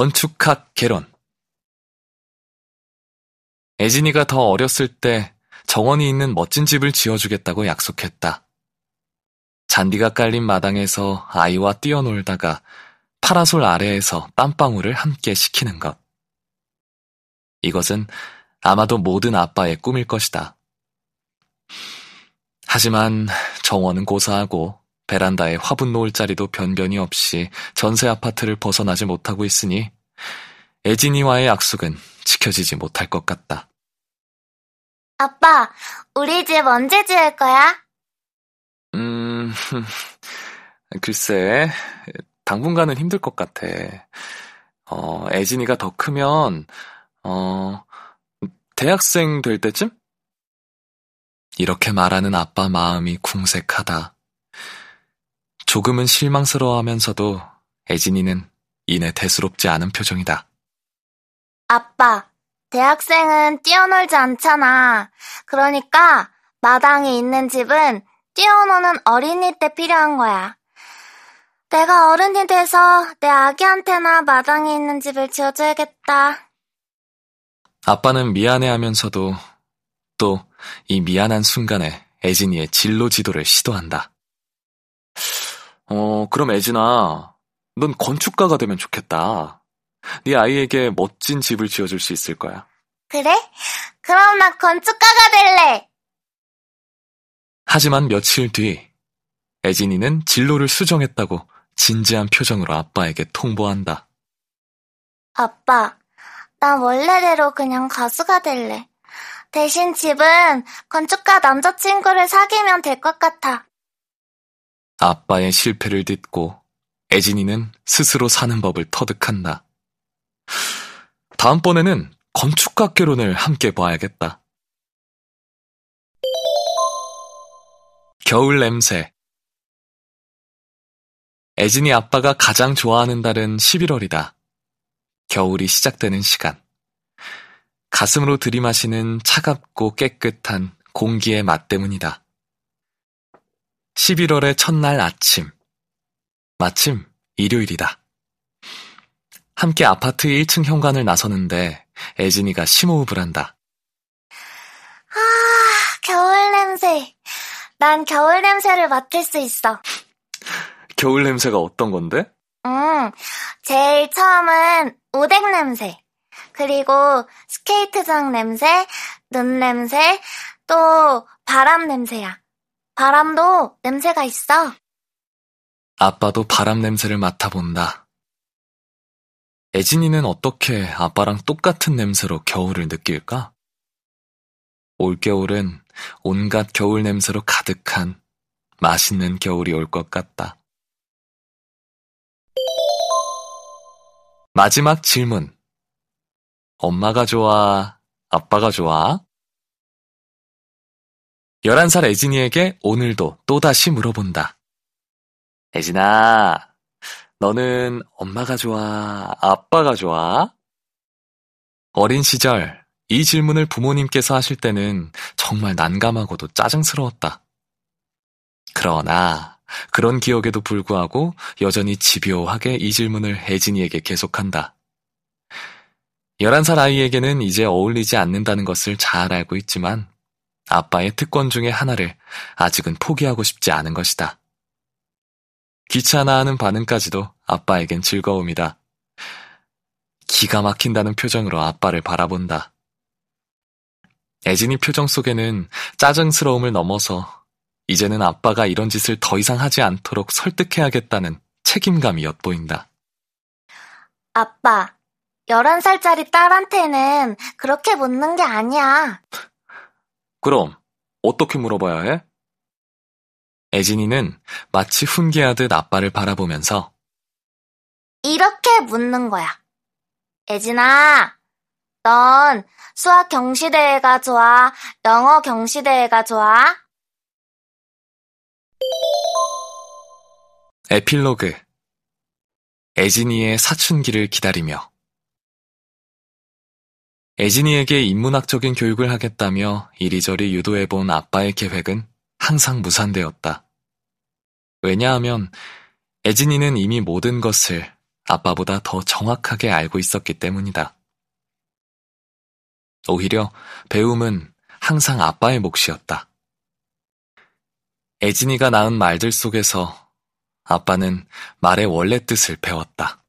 건축학 개론 애진이가 더 어렸을 때 정원이 있는 멋진 집을 지어주겠다고 약속했다. 잔디가 깔린 마당에서 아이와 뛰어놀다가 파라솔 아래에서 땀방울을 함께 식히는 것. 이것은 아마도 모든 아빠의 꿈일 것이다. 하지만 정원은 고사하고 베란다에 화분 놓을 자리도 변변이 없이 전세 아파트를 벗어나지 못하고 있으니 애진이와의 약속은 지켜지지 못할 것 같다. 아빠, 우리 집 언제 지을 거야? 음, 글쎄, 당분간은 힘들 것 같아. 어, 애진이가 더 크면, 어, 대학생 될 때쯤? 이렇게 말하는 아빠 마음이 궁색하다. 조금은 실망스러워하면서도 애진이는 이내 대수롭지 않은 표정이다. 아빠, 대학생은 뛰어놀지 않잖아. 그러니까 마당에 있는 집은 뛰어노는 어린이 때 필요한 거야. 내가 어른이 돼서 내 아기한테나 마당에 있는 집을 지어줘야겠다. 아빠는 미안해 하면서도 또 이 미안한 순간에 애진이의 진로 지도를 시도한다. 어, 그럼 애진아, 넌 건축가가 되면 좋겠다. 네 아이에게 멋진 집을 지어줄 수 있을 거야. 그래? 그럼 나 건축가가 될래. 하지만 며칠 뒤 애진이는 진로를 수정했다고 진지한 표정으로 아빠에게 통보한다. 아빠, 나 원래대로 그냥 가수가 될래. 대신 집은 건축가 남자친구를 사귀면 될 것 같아. 아빠의 실패를 딛고 애진이는 스스로 사는 법을 터득한다. 다음번에는 건축학 개론을 함께 봐야겠다. 겨울 냄새 애진이 아빠가 가장 좋아하는 달은 11월이다. 겨울이 시작되는 시간. 가슴으로 들이마시는 차갑고 깨끗한 공기의 맛 때문이다. 11월의 첫날 아침. 마침 일요일이다. 함께 아파트 1층 현관을 나서는데 애진이가 심호흡을 한다. 아, 겨울 냄새. 난 겨울 냄새를 맡을 수 있어. 겨울 냄새가 어떤 건데? 음, 제일 처음은 오뎅 냄새. 그리고 스케이트장 냄새, 눈 냄새, 또 바람 냄새야. 바람도 냄새가 있어. 아빠도 바람 냄새를 맡아본다. 애진이는 어떻게 아빠랑 똑같은 냄새로 겨울을 느낄까? 올겨울은 온갖 겨울 냄새로 가득한 맛있는 겨울이 올 것 같다. 마지막 질문. 엄마가 좋아? 아빠가 좋아? 11살 애진이에게 오늘도 또다시 물어본다. 애진아, 너는 엄마가 좋아? 아빠가 좋아? 어린 시절 이 질문을 부모님께서 하실 때는 정말 난감하고도 짜증스러웠다. 그러나 그런 기억에도 불구하고 여전히 집요하게 이 질문을 혜진이에게 계속한다. 11살 아이에게는 이제 어울리지 않는다는 것을 잘 알고 있지만 아빠의 특권 중의 하나를 아직은 포기하고 싶지 않은 것이다. 귀찮아하는 반응까지도 아빠에겐 즐거움이다. 기가 막힌다는 표정으로 아빠를 바라본다. 애진이 표정 속에는 짜증스러움을 넘어서 이제는 아빠가 이런 짓을 더 이상 하지 않도록 설득해야겠다는 책임감이 엿보인다. 아빠, 11살짜리 딸한테는 그렇게 묻는 게 아니야. 그럼 어떻게 물어봐야 해? 애진이는 마치 훈계하듯 아빠를 바라보면서 이렇게 묻는 거야. 애진아, 넌 수학 경시대회가 좋아? 영어 경시대회가 좋아? 에필로그 애진이의 사춘기를 기다리며 애진이에게 인문학적인 교육을 하겠다며 이리저리 유도해본 아빠의 계획은 항상 무산되었다. 왜냐하면 애진이는 이미 모든 것을 아빠보다 더 정확하게 알고 있었기 때문이다. 오히려 배움은 항상 아빠의 몫이었다. 애진이가 낳은 말들 속에서 아빠는 말의 원래 뜻을 배웠다.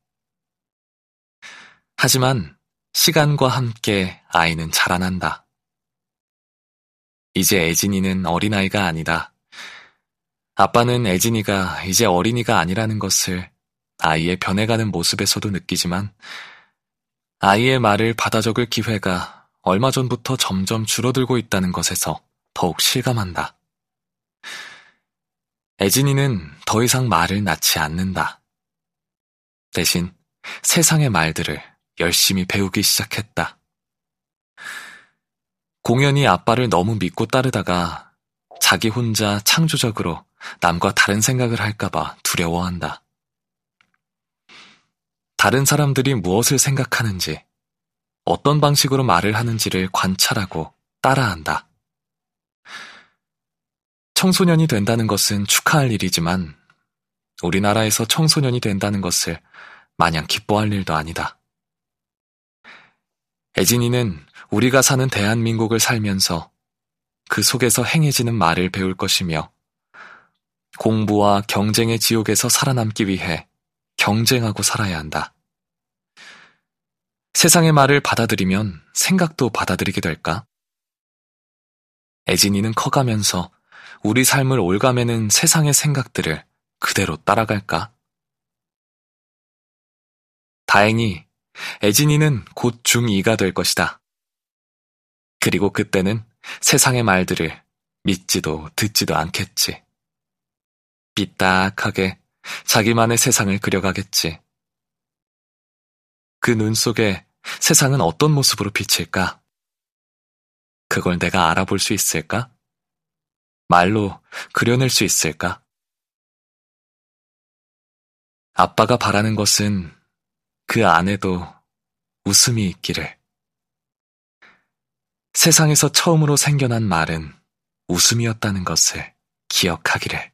하지만 시간과 함께 아이는 자라난다. 이제 애진이는 어린아이가 아니다. 아빠는 애진이가 이제 어린이가 아니라는 것을 아이의 변해가는 모습에서도 느끼지만 아이의 말을 받아 적을 기회가 얼마 전부터 점점 줄어들고 있다는 것에서 더욱 실감한다. 애진이는 더 이상 말을 낳지 않는다. 대신 세상의 말들을 열심히 배우기 시작했다. 공연히 아빠를 너무 믿고 따르다가 자기 혼자 창조적으로 남과 다른 생각을 할까봐 두려워한다. 다른 사람들이 무엇을 생각하는지, 어떤 방식으로 말을 하는지를 관찰하고 따라한다. 청소년이 된다는 것은 축하할 일이지만 우리나라에서 청소년이 된다는 것을 마냥 기뻐할 일도 아니다. 애진이는 우리가 사는 대한민국을 살면서 그 속에서 행해지는 말을 배울 것이며 공부와 경쟁의 지옥에서 살아남기 위해 경쟁하고 살아야 한다. 세상의 말을 받아들이면 생각도 받아들이게 될까? 애진이는 커가면서 우리 삶을 올가매는 세상의 생각들을 그대로 따라갈까? 다행히 애진이는 곧 중2가 될 것이다. 그리고 그때는 세상의 말들을 믿지도 듣지도 않겠지. 삐딱하게 자기만의 세상을 그려가겠지. 그 눈 속에 세상은 어떤 모습으로 비칠까? 그걸 내가 알아볼 수 있을까? 말로 그려낼 수 있을까? 아빠가 바라는 것은 그 안에도 웃음이 있기를. 세상에서 처음으로 생겨난 말은 웃음이었다는 것을 기억하기를.